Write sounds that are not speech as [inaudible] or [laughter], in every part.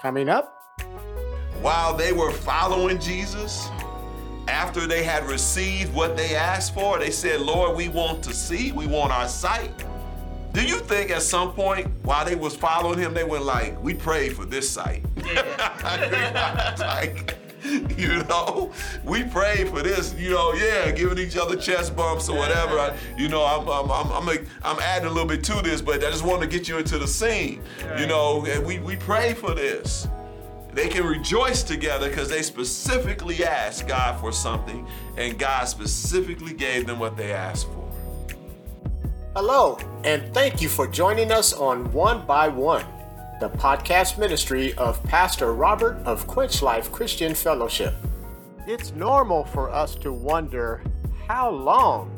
Coming up, while they were following Jesus, after they had received what they asked for, they said, Lord, we want to see, we want our sight. Do you think at some point while they was following him, they were like, we prayed for this sight? Yeah. [laughs] like, [laughs] you know, we prayed for this, you know, yeah, giving each other chest bumps or whatever. I, you know, I'm, I'm, I'm, I'm, a, I'm adding a little bit to this, but I just wanted to get you into the scene. Right. You know, and we, we pray for this. They can rejoice together because they specifically asked God for something, and God specifically gave them what they asked for. Hello, and thank you for joining us on One by One, the podcast ministry of Pastor Robert of Quench Life Christian Fellowship. It's normal for us to wonder how long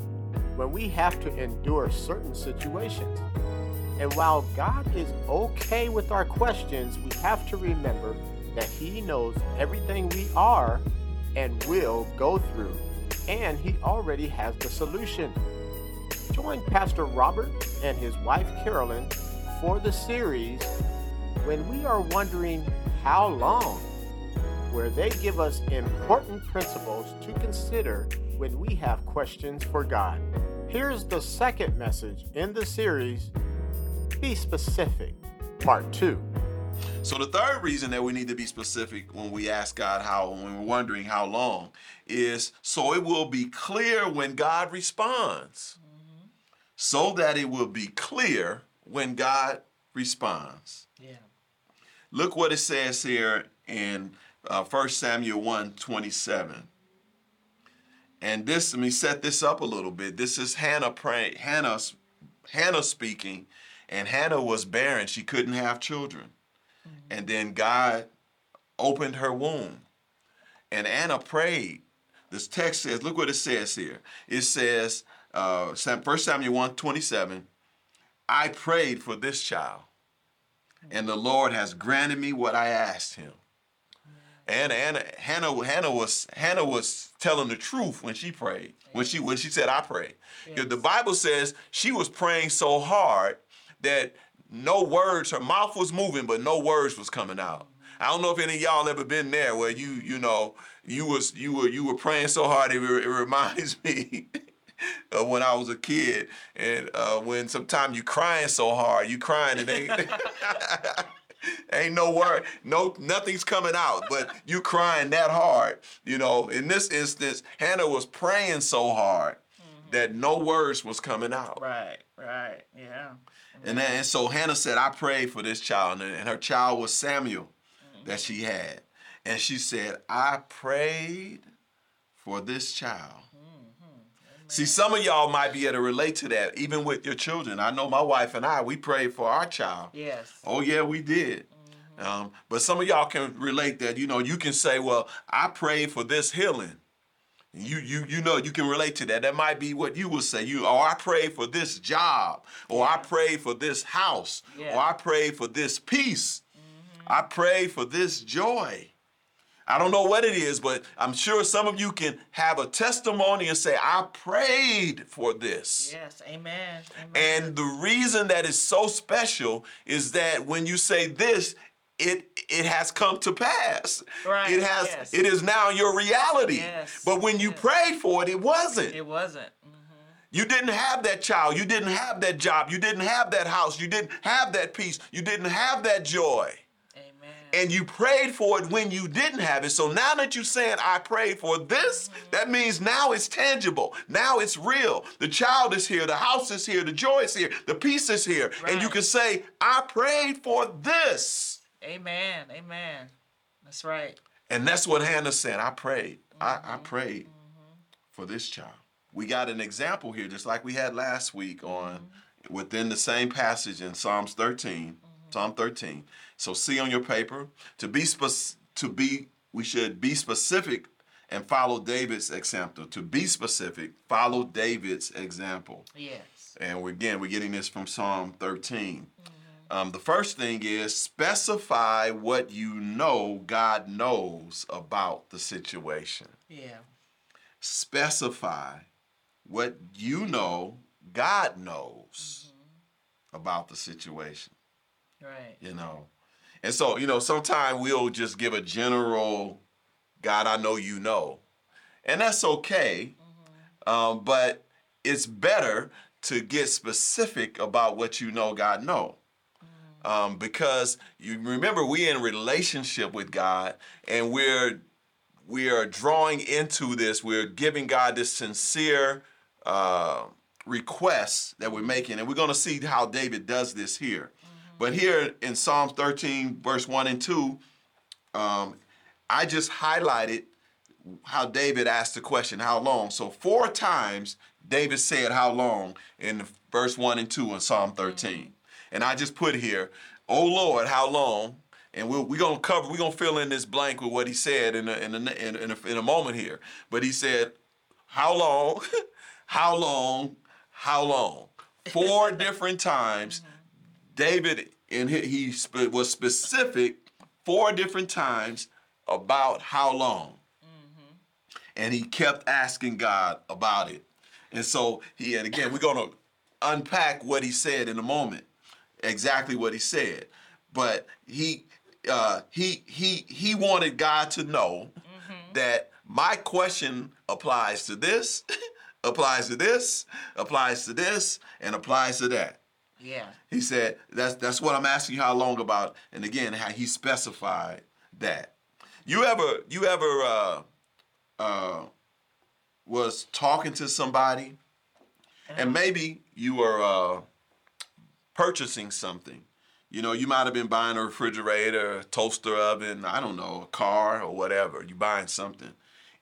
when we have to endure certain situations. And while God is okay with our questions, we have to remember that He knows everything we are and will go through, and He already has the solution. Join Pastor Robert and his wife Carolyn for the series When We Are Wondering How Long, where they give us important principles to consider when we have questions for God. Here's the second message in the series Be Specific, Part 2. So the third reason that we need to be specific when we ask God how, when we're wondering how long, is so it will be clear when God responds. Mm-hmm. So that it will be clear when God responds. Look what it says here in uh, 1 Samuel 1 27. And this, let me set this up a little bit. This is Hannah praying, Hannah, Hannah speaking, and Hannah was barren. She couldn't have children. And then God opened her womb. And Anna prayed. This text says, look what it says here. It says, uh, 1 Samuel 1 27, I prayed for this child, and the Lord has granted me what I asked him. And Anna, Hannah, Hannah was Hannah was telling the truth when she prayed. When she when she said, "I prayed," yes. the Bible says she was praying so hard that no words, her mouth was moving, but no words was coming out. I don't know if any of y'all ever been there where you, you know, you was you were you were praying so hard. It, it reminds [laughs] me of [laughs] when I was a kid, and uh, when sometimes you crying so hard, you crying and ain't [laughs] ain't no word, no nothing's coming out, but you crying that hard. You know, in this instance, Hannah was praying so hard mm-hmm. that no words was coming out. Right, right, yeah. And then and so Hannah said, I prayed for this child, and her child was Samuel mm-hmm. that she had. And she said, I prayed for this child. See, some of y'all might be able to relate to that, even with your children. I know my wife and I, we prayed for our child. Yes. Oh, yeah, we did. Mm-hmm. Um, but some of y'all can relate that. You know, you can say, well, I prayed for this healing. You you you know you can relate to that. That might be what you will say. You oh I prayed for this job, or I prayed for this house, yeah. or I prayed for this peace. Mm-hmm. I prayed for this joy. I don't know what it is, but I'm sure some of you can have a testimony and say, I prayed for this. Yes, amen. amen. And the reason that is so special is that when you say this, it it has come to pass. Right. It has yes. it is now your reality. Yes. But when you yes. prayed for it, it wasn't. It wasn't. Mm-hmm. You didn't have that child. You didn't have that job. You didn't have that house. You didn't have that peace. You didn't have that joy. And you prayed for it when you didn't have it. So now that you're saying, I prayed for this, mm-hmm. that means now it's tangible. Now it's real. The child is here. The house is here. The joy is here. The peace is here. Right. And you can say, I prayed for this. Amen. Amen. That's right. And that's what Hannah said. I prayed. Mm-hmm. I, I, mm-hmm. prayed mm-hmm. for this child. We got an example here, just like we had last week on mm-hmm. within the same passage in Psalms 13. Mm-hmm. Psalm 13. So see on your paper to be spe- to be we should be specific and follow David's example. To be specific, follow David's example. Yes. And again, we're getting this from Psalm 13. Um, the first thing is specify what you know God knows about the situation. Yeah. Specify what you know God knows mm-hmm. about the situation. Right. You know, And so, you know, sometimes we'll just give a general, God, I know you know. And that's okay. Um, but it's better to get specific about what you know God know. Um, because you remember we're in relationship with God and we're we are drawing into this, we're giving God this sincere uh, request that we're making, and we're going to see how David does this here. But here in Psalms 13, verse 1 and 2, um, I just highlighted how David asked the question, how long? So, four times David said, How long in verse 1 and 2 in Psalm 13. And I just put here, Oh Lord, how long? And we're, we're going to cover, we're going to fill in this blank with what he said in a, in, a, in, a, in a moment here. But he said, How long? [laughs] how long? How long? Four [laughs] different times. David, and he, was specific four different times about how long. And he kept asking God about it. And so he, and again, we're going to unpack what he said in a moment, exactly what he said. But he, uh, he, he, he wanted God to know that my question applies to this, [laughs] applies to this, applies to this, and applies to that. Yeah. He said, that's, that's what I'm asking you how long about. And again, how he specified that. You ever, you ever, uh, uh, was talking to somebody and maybe you were uh, purchasing something. You know, you might have been buying a refrigerator, a toaster oven, I don't know, a car or whatever. You're buying something.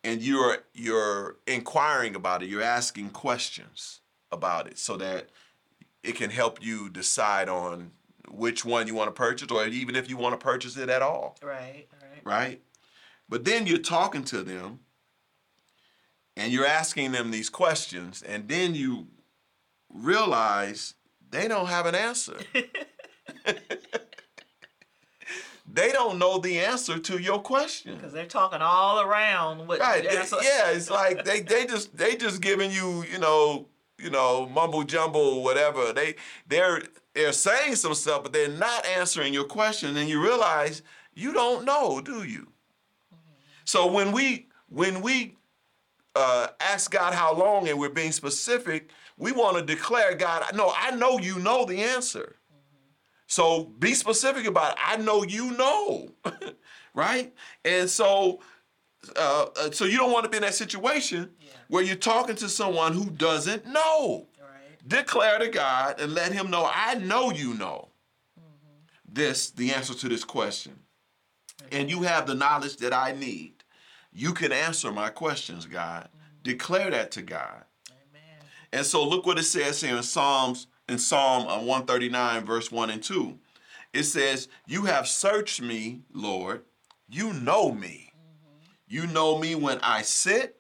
And you're you're inquiring about it. You're asking questions about it so that it can help you decide on which one you want to purchase or even if you want to purchase it at all Right. Right. right? But then you're talking to them and you're asking them these questions, and then you realize they don't have an answer. [laughs] they don't know the answer to your question. Because they're talking all around what. Right. yeah, yeah, it's like they, they just they just giving you, you know, you know, mumble jumble, whatever. They they're they're saying some stuff, but they're not answering your question, and you realize you don't know, do you? So when we when we uh, ask God how long and we're being specific, we want to declare, God, no, I know you know the answer. So be specific about it. I know you know, [laughs] right? And so, uh, uh, so you don't want to be in that situation Yeah. where you're talking to someone who doesn't know. Right. Declare to God and let Him know, I know you know this, the answer to this question. And you have the knowledge that I need. You can answer my questions, God. Declare that to God. Amen. And so look what it says here in Psalms in Psalm uh, 139 verse 1 and 2. It says, "You have searched me, Lord. You know me. You know me when I sit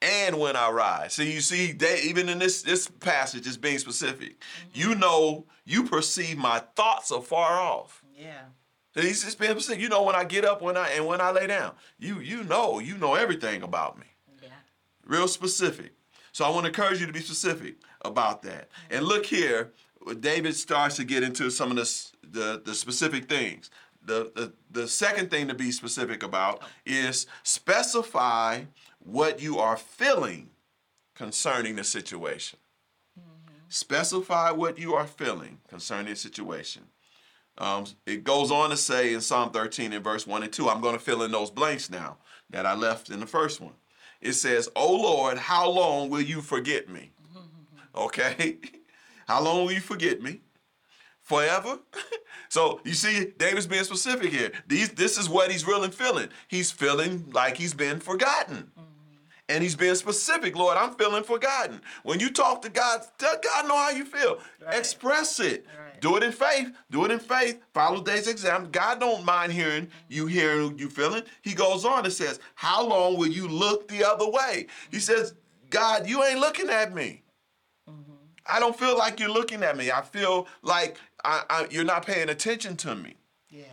and when I rise." So you see they even in this this passage is being specific. You mm-hmm. know, you perceive my thoughts afar off. Yeah. So he's just being specific. You know when I get up when I and when I lay down. You you know, you know everything about me Yeah. real specific. So I want to encourage you to be specific about that. Mm-hmm. And look here, David starts to get into some of the the, the specific things. The, the the second thing to be specific about is specify what you are feeling concerning the situation. Specify what you are feeling concerning the situation. Um, it goes on to say in Psalm 13 in verse 1 and 2, I'm going to fill in those blanks now that I left in the first one. It says, Oh Lord, how long will you forget me? Okay? [laughs] How long will you forget me? Forever? [laughs] so you see, David's being specific here. These, this is what he's really feeling. He's feeling like he's been forgotten. Mm-hmm. And he's being specific, Lord, I'm feeling forgotten. When you talk to God, let God know how you feel. Right. Express it. Right. Do it in faith. Do it in faith. Follow Dave's example. God don't mind hearing mm-hmm. you hearing you feeling. He goes on and says, How long will you look the other way? He mm-hmm. says, God, you ain't looking at me. I don't feel like you're looking at me. I feel like I, I, you're not paying attention to me. Yeah.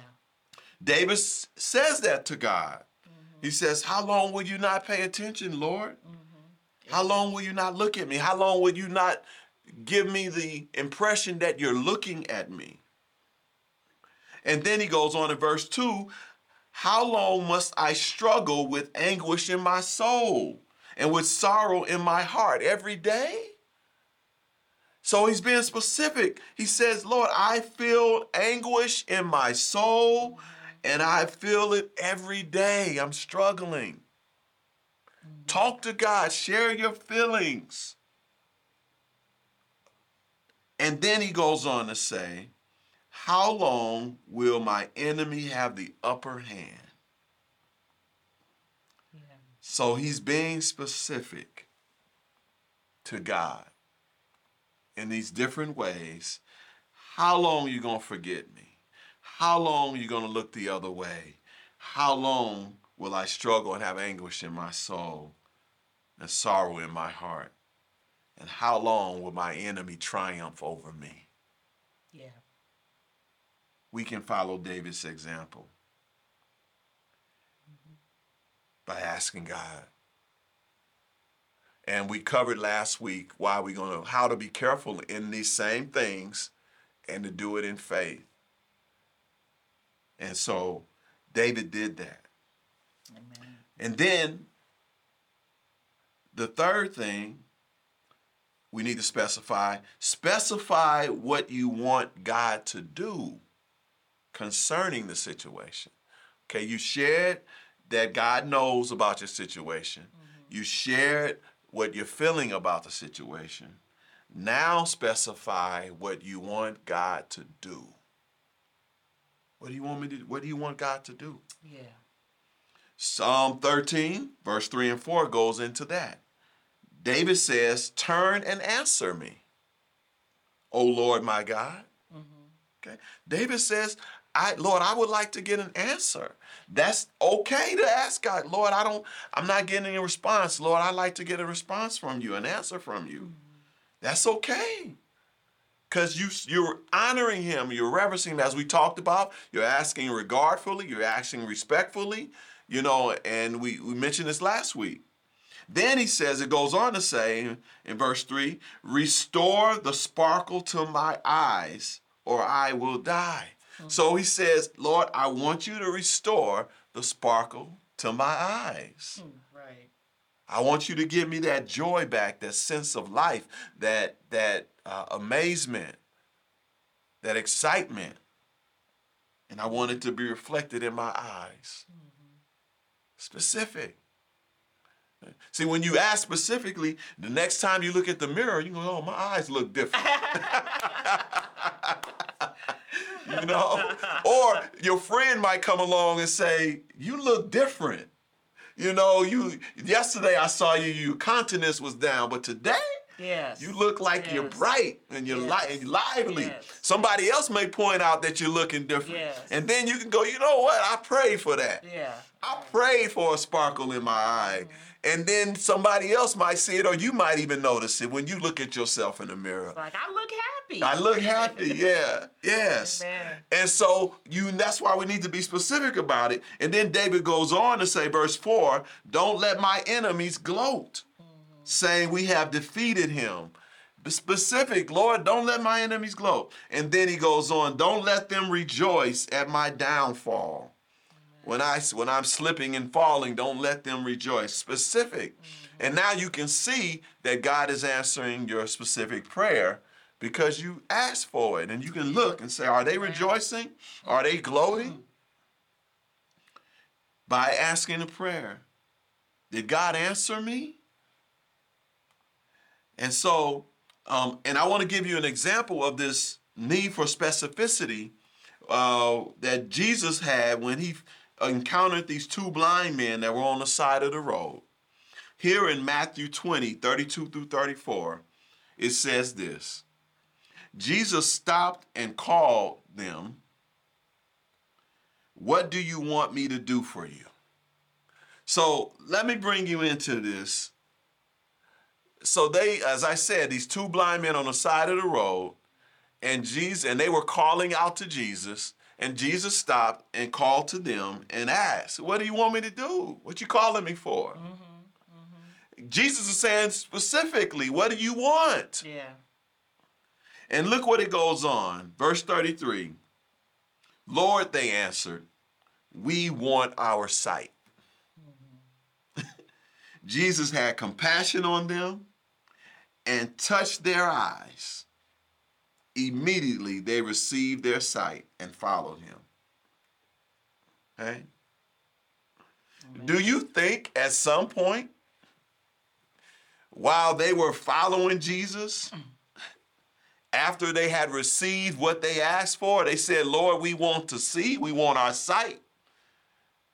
David says that to God. Mm-hmm. He says, How long will you not pay attention, Lord? Mm-hmm. How long will you not look at me? How long will you not give me the impression that you're looking at me? And then he goes on in verse 2 How long must I struggle with anguish in my soul and with sorrow in my heart every day? So he's being specific. He says, Lord, I feel anguish in my soul and I feel it every day. I'm struggling. Mm-hmm. Talk to God, share your feelings. And then he goes on to say, How long will my enemy have the upper hand? So he's being specific to God in these different ways. How long are you going to forget me? How long are you going to look the other way? How long will I struggle and have anguish in my soul and sorrow in my heart? And how long will my enemy triumph over me? Yeah. We can follow David's example mm-hmm. by asking God. And we covered last week why we're going to how to be careful in these same things and to do it in faith. And so David did that. Amen. And then the third thing we need to specify specify what you want God to do concerning the situation. Okay, you shared that God knows about your situation. Mm-hmm. You shared what you're feeling about the situation. Now specify what you want God to do. What do you want me to what do you want God to do? Yeah. Psalm 13, verse 3 and 4 goes into that. David says, Turn and answer me, O Lord my God. Mm-hmm. Okay. David says, I Lord, I would like to get an answer. That's okay to ask God, Lord, I don't, I'm not getting a response. Lord, I'd like to get a response from you, an answer from you. That's okay. Because you, you're honoring him, you're reverencing him, as we talked about. You're asking regardfully, you're asking respectfully, you know, and we, we mentioned this last week. Then he says, it goes on to say in verse 3 Restore the sparkle to my eyes, or I will die. So he says, Lord, I want you to restore the sparkle to my eyes. Hmm, Right. I want you to give me that joy back, that sense of life, that that uh, amazement, that excitement, and I want it to be reflected in my eyes. Specific. See, when you ask specifically, the next time you look at the mirror, you go, "Oh, my eyes look different." [laughs] you know, or your friend might come along and say, "You look different." You know, you yesterday I saw you, your countenance was down, but today Yes. you look like you're bright and you're Yes. li- and lively. Yes. Somebody else may point out that you're looking different. Yes. And then you can go, you know what? I prayed for that. Yeah. I prayed for a sparkle in my eye. Mm-hmm. And then somebody else might see it, or you might even notice it when you look at yourself in the mirror. Like I look happy. I look happy, [laughs] yeah, yes. Amen. And so you that's why we need to be specific about it. And then David goes on to say, verse 4, don't let my enemies gloat, mm-hmm. saying we have defeated him. Specific, Lord, don't let my enemies gloat. And then he goes on, don't let them rejoice at my downfall. When I when I'm slipping and falling, don't let them rejoice. Specific. And now you can see that God is answering your specific prayer because you asked for it. And you can look and say, are they rejoicing? Are they gloating? By asking a prayer. Did God answer me? And so, um, and I want to give you an example of this need for specificity uh, that Jesus had when he encountered these two blind men that were on the side of the road. Here in Matthew 20, 32 through 34, it says this Jesus stopped and called them, What do you want me to do for you? So let me bring you into this. So they, as I said, these two blind men on the side of the road, and Jesus, and they were calling out to Jesus, and Jesus stopped and called to them and asked, "What do you want me to do? What you calling me for?" Mm-hmm, mm-hmm. Jesus is saying specifically, "What do you want?" Yeah. And look what it goes on. Verse 33. Lord, they answered, we want our sight. Mm-hmm. [laughs] Jesus had compassion on them and touched their eyes. Immediately they received their sight and followed him. Okay? Do you think at some point, while they were following Jesus, after they had received what they asked for, they said, Lord, we want to see, we want our sight.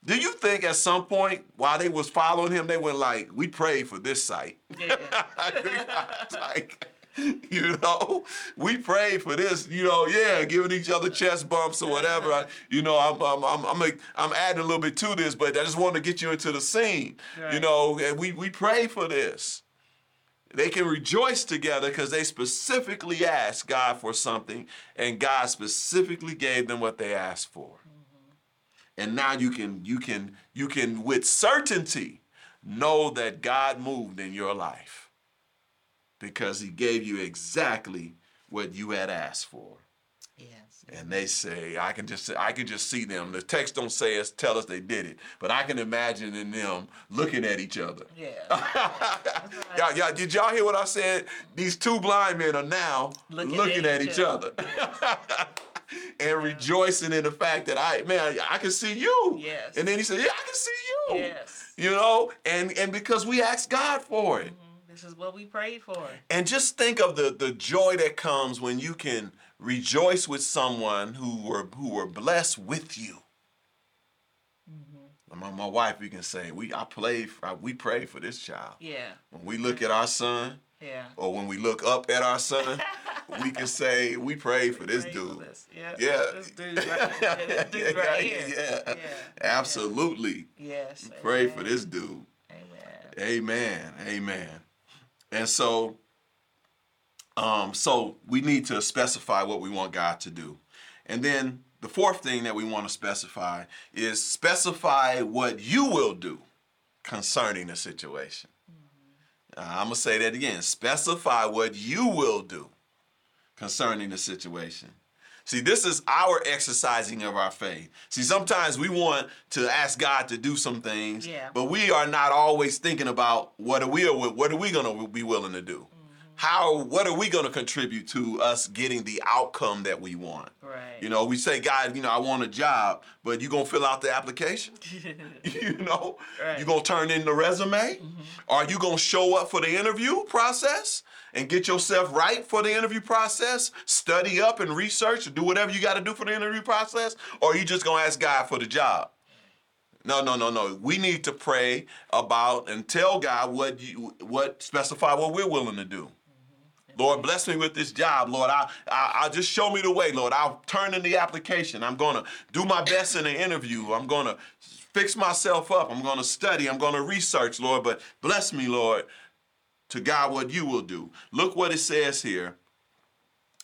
Do you think at some point while they was following him, they were like, we prayed for this sight? Yeah. [laughs] like, [laughs] you know, we prayed for this, you know, yeah, giving each other chest bumps or whatever. I, you know, I'm, I'm, I'm, I'm, like- I'm adding a little bit to this, but I just wanted to get you into the scene, you know, and we, we pray for this. They can rejoice together because they specifically asked God for something, and God specifically gave them what they asked for. Mm-hmm. And now you can you can you can with certainty know that God moved in your life because he gave you exactly what you had asked for. Yes. And they say, I can just I can just see them. The text don't say us tell us they did it, but I can imagine in them looking at each other. Yeah. [laughs] y'all, y'all, did y'all hear what I said? These two blind men are now Looking looking, at at, each each other. [laughs] and rejoicing in the fact that I man, I can see you. Yes. And then he said, Yeah, I can see you. Yes. You know, and and because we asked God for it. Mhm. This is what we prayed for. And just think of the the joy that comes when you can rejoice with someone who were who were blessed with you. Mm-hmm. My, my wife, we can say, we I played, for, we prayed for this child. Yeah. When we look at our son, Yeah. or when we look up at our son, [laughs] we can say we pray for this for dude. this. Yeah. [laughs] Yeah. This dude right, yeah, this dude right here. Yeah, Yeah. absolutely. Yes. Pray for this dude. Amen. Amen. Amen. And so, um, so we need to specify what we want God to do. And then the fourth thing that we want to specify is specify what you will do concerning the situation. Uh, I'm gonna say that again. Specify what you will do concerning the situation. See, this is our exercising of our faith. See, sometimes we want to ask God to do some things, Yeah. but we are not always thinking about what are we what are we going to be willing to do? How what are we going to contribute to us getting the outcome that we want? Right. You know, we say, God, you know, I want a job, but you gonna fill out the application? [laughs] [laughs] you know, Right. you gonna turn in the resume? Mm-hmm. Are you gonna show up for the interview process and get yourself right for the interview process? Study up and research and do whatever you got to do for the interview process, or are you just gonna ask God for the job? No, no, no, no. We need to pray about and tell God what you what specify what we're willing to do. Lord, bless me with this job. Lord, I, I, I'll just show me the way. Lord, I'll turn in the application. I'm going to do my best in the interview. I'm going to fix myself up. I'm going to study. I'm going to research, Lord. But bless me, Lord, to God what you will do. Look what it says here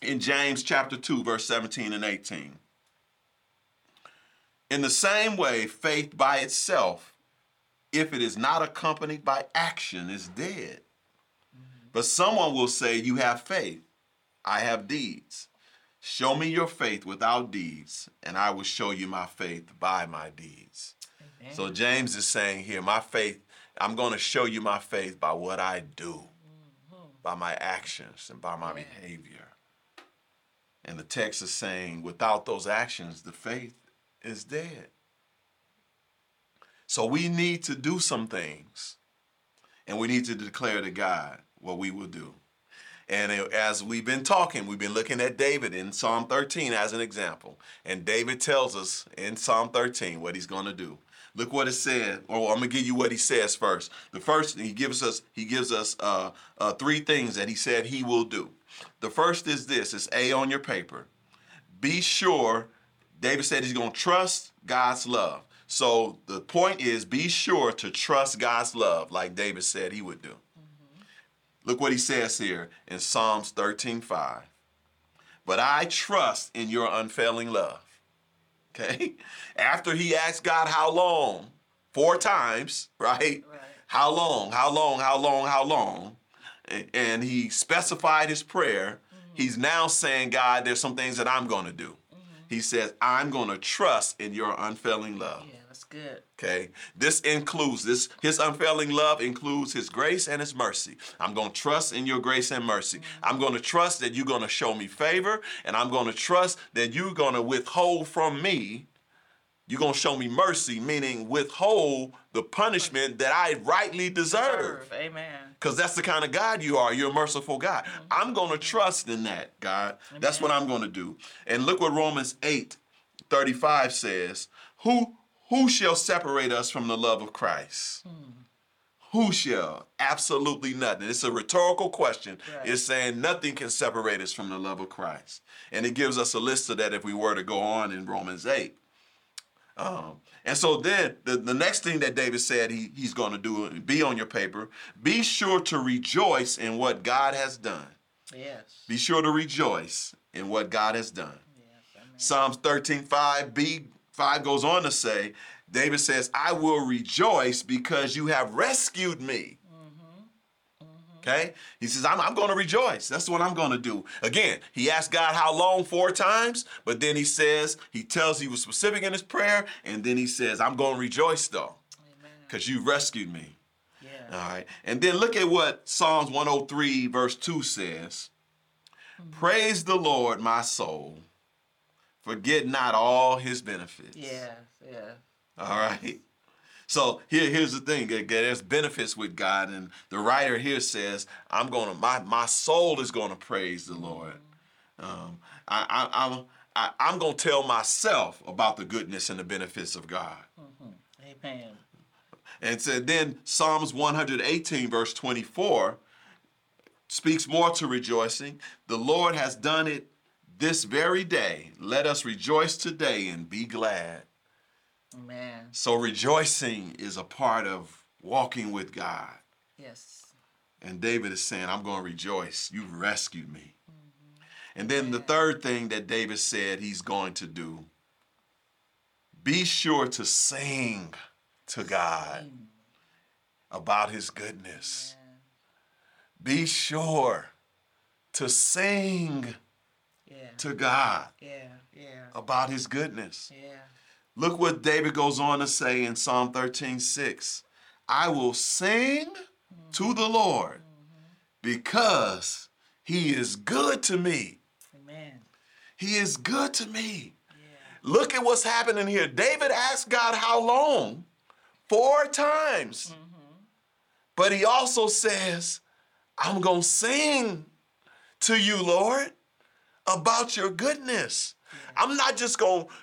in James chapter 2, verse 17 and 18. In the same way, faith by itself, if it is not accompanied by action, is dead. But someone will say, You have faith, I have deeds. Show me your faith without deeds, and I will show you my faith by my deeds. Amen. So James is saying here, my faith, I'm going to show you my faith by what I do, mm-hmm. by my actions, and by my behavior. And the text is saying, without those actions, the faith is dead. So we need to do some things, and we need to declare to God what we will do. And as we've been talking, we've been looking at David in Psalm 13 as an example. And David tells us in Psalm 13 what he's going to do. Look what it said. Or I'm gonna give you what he says first. The first he gives us he gives us uh, uh, three things that he said he will do. The first is this. It's A on your paper. Be sure. David said he's gonna trust God's love. So the point is, be sure to trust God's love, like David said he would do. Look what he says here in Psalms 13:5. But I trust in your unfailing love. Okay? [laughs] After he asked God how long, four times, [laughs] right? Right. How long, how long, how long, how long? And he specified his prayer. Mm-hmm. He's now saying, God, there's some things that I'm going to do. Mm-hmm. He says, I'm going to trust in your unfailing love. Yeah, good. Okay. This includes this his unfailing love includes his grace and his mercy. I'm going to trust in your grace and mercy. I'm going to trust that you're going to show me favor and I'm going to trust that you're going to withhold from me you're going to show me mercy, meaning withhold the punishment that I rightly deserve. Serve. Amen. Because that's the kind of God you are. You're a merciful God. Mm-hmm. I'm going to trust in that, God. That's what I'm going to do. And look what Romans 8 35 says Who, who shall separate us from the love of Christ? Who shall? Absolutely nothing. It's a rhetorical question. Right. It's saying nothing can separate us from the love of Christ. And it gives us a list of that if we were to go on in Romans 8. Um, and so then the, the next thing that David said he, he's going to do, be on your paper, be sure to rejoice in what God has done. Yes. Be sure to rejoice in what God has done. Yes. Psalms 13, 5, B, 5 goes on to say, David says, I will rejoice because you have rescued me. Mm-hmm. Okay? He says, I'm, I'm going to rejoice. That's what I'm going to do. Again, he asked God how long four times, but then he says, he tells he was specific in his prayer, and then he says, I'm going to rejoice though, because you rescued me. Yeah. All right. And then look at what Psalms 103, verse 2 says mm-hmm. Praise the Lord, my soul. Forget not all his benefits. Yeah, Yes. All right. So here, here's the thing. There's benefits with God, and the writer here says, "I'm gonna my my soul is gonna praise the Lord. Um, I, I, I'm I, I'm gonna tell myself about the goodness and the benefits of God." Amen. And so then Psalms 118, verse 24, speaks more to rejoicing. The Lord has done it this very day. Let us rejoice today and be glad. Amen. So rejoicing is a part of walking with God. Yes. And David is saying, I'm going to rejoice. You've rescued me. And then the third thing that David said he's going to do be sure to sing to God about his goodness. Be sure to sing Yeah. to God Yeah. Yeah. about his goodness. Yeah. Look what David goes on to say in Psalm 13 6. I will sing to mm-hmm. the Lord mm-hmm. because he is good to me. Amen. He is good to me. Look at what's happening here. David asked God how long? Four times. Mm-hmm. But he also says, I'm going to sing to you, Lord, about your goodness. I'm not just going to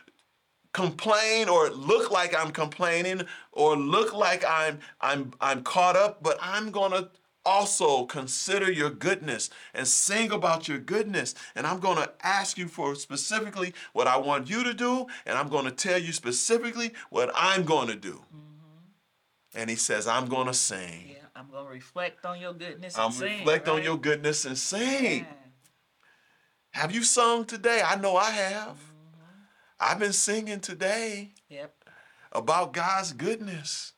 complain or look like I'm complaining or look like I'm I'm I'm caught up, but I'm going to also consider your goodness and sing about your goodness. And I'm going to ask you for specifically what I want you to do, and I'm going to tell you specifically what I'm going to do. Mm-hmm. And he says, I'm going to sing. Yeah. I'm gonna reflect on your goodness I'm and sing. reflect on your goodness and sing. Amen. Have you sung today? I know I have. I've been singing today Yep. about God's goodness.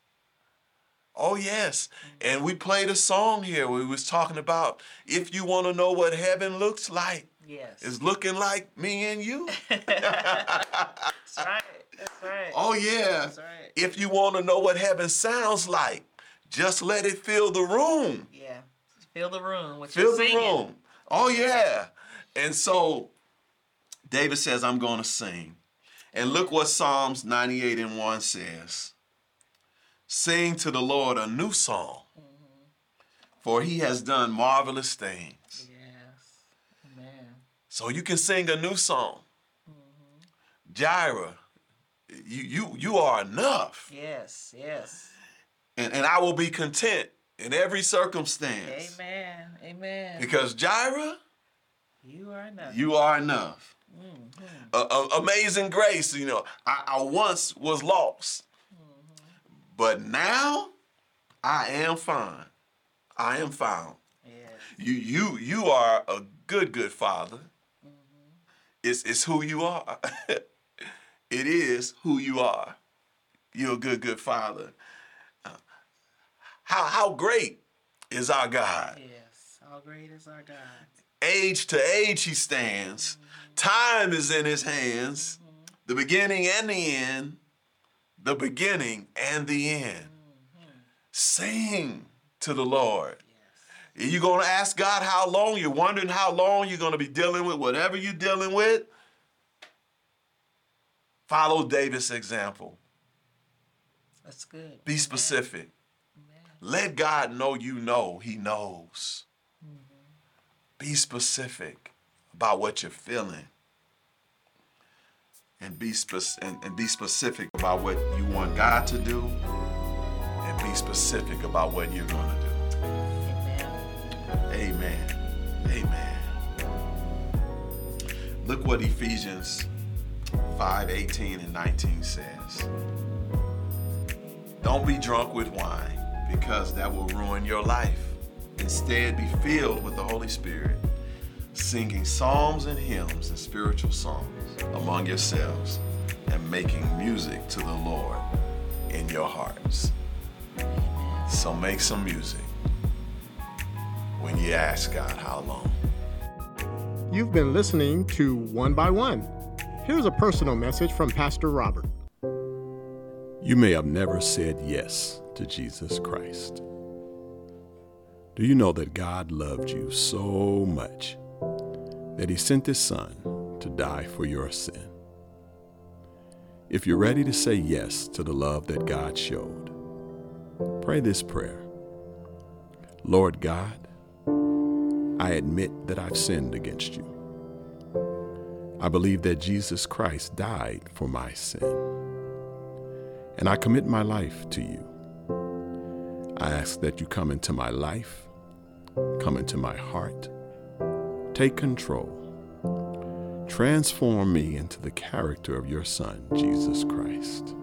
Oh yes. And we played a song here. We was talking about if you want to know what heaven looks like, Yes. it's looking like me and you. [laughs] That's right. That's right. Oh yeah. That's right. If you want to know what heaven sounds like, just let it fill the room. Yeah. Fill the room with Fill your the singing. room. Oh yeah. And so David says, I'm going to sing. And look what Psalms 98 and 1 says. Sing to the Lord a new song, for he has done marvelous things. Yes. Amen. So you can sing a new song. Mm-hmm. Jireh, you, you, you are enough. Yes. Yes. And, and I will be content in every circumstance. Amen. Amen. Because Jireh, You are enough. you are enough. Mm-hmm. A- a- amazing grace, you know. I, I once was lost, mm-hmm. but now I am fine. I am found. Yes. You, you, you are a good, good father. Mm-hmm. It's, it's who you are. [laughs] it is who you are. You're a good, good father. Uh, How, how great is our God? Yes. How great is our God. Age to age he stands. Time is in his hands. The beginning and the end. The beginning and the end. Sing to the Lord. You're going to ask God how long. You're wondering how long you're going to be dealing with whatever you're dealing with. Follow David's example. That's good. Be specific. Amen. Let God know you know He knows. Be specific about what you're feeling. And be, spec- and, and be specific about what you want God to do. And be specific about what you're going to do. Amen. Amen. Amen. Look what Ephesians 5 18 and 19 says. Don't be drunk with wine, because that will ruin your life. Instead, be filled with the Holy Spirit, singing psalms and hymns and spiritual songs among yourselves, and making music to the Lord in your hearts. So make some music when you ask God how long. You've been listening to One by One. Here's a personal message from Pastor Robert. You may have never said yes to Jesus Christ. Do you know that God loved you so much that He sent His Son to die for your sin? If you're ready to say yes to the love that God showed, pray this prayer Lord God, I admit that I've sinned against you. I believe that Jesus Christ died for my sin and I commit my life to you. I ask that you come into my life, come into my heart, take control, transform me into the character of your Son, Jesus Christ.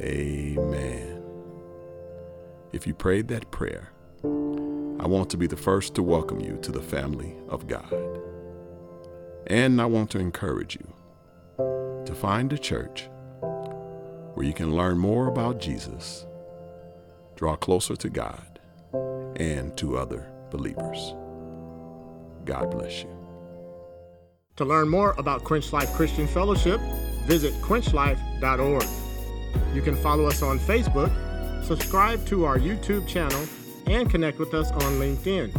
Amen. If you prayed that prayer, I want to be the first to welcome you to the family of God. And I want to encourage you to find a church where you can learn more about Jesus, draw closer to God, and to other believers. God bless you. To learn more about Quench Life Christian Fellowship, visit quenchlife.org. You can follow us on Facebook, subscribe to our YouTube channel, and connect with us on LinkedIn.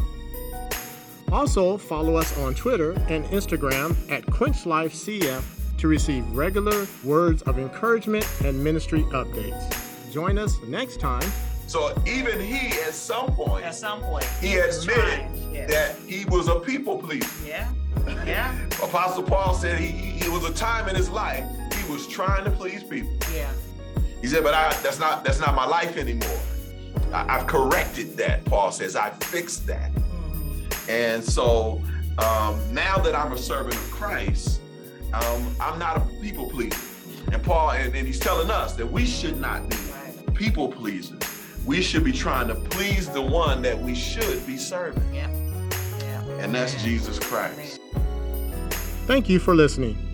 Also, follow us on Twitter and Instagram at QuenchLifeCF to receive regular words of encouragement and ministry updates. Join us next time. So even he, at some point, At some point, he was admitted yes. that he was a people pleaser. Yeah. Yeah. [laughs] Apostle Paul said he, he it was a time in his life he was trying to please people. Yeah. He said, but I, that's not that's not my life anymore. I, I've corrected that. Paul says I fixed that. And so um, now that I'm a servant of Christ, um, I'm not a people pleaser. And Paul and, and he's telling us that we should not be people pleasers. We should be trying to please the one that we should be serving, Yeah. Yeah. and that's Jesus Christ. Thank you for listening.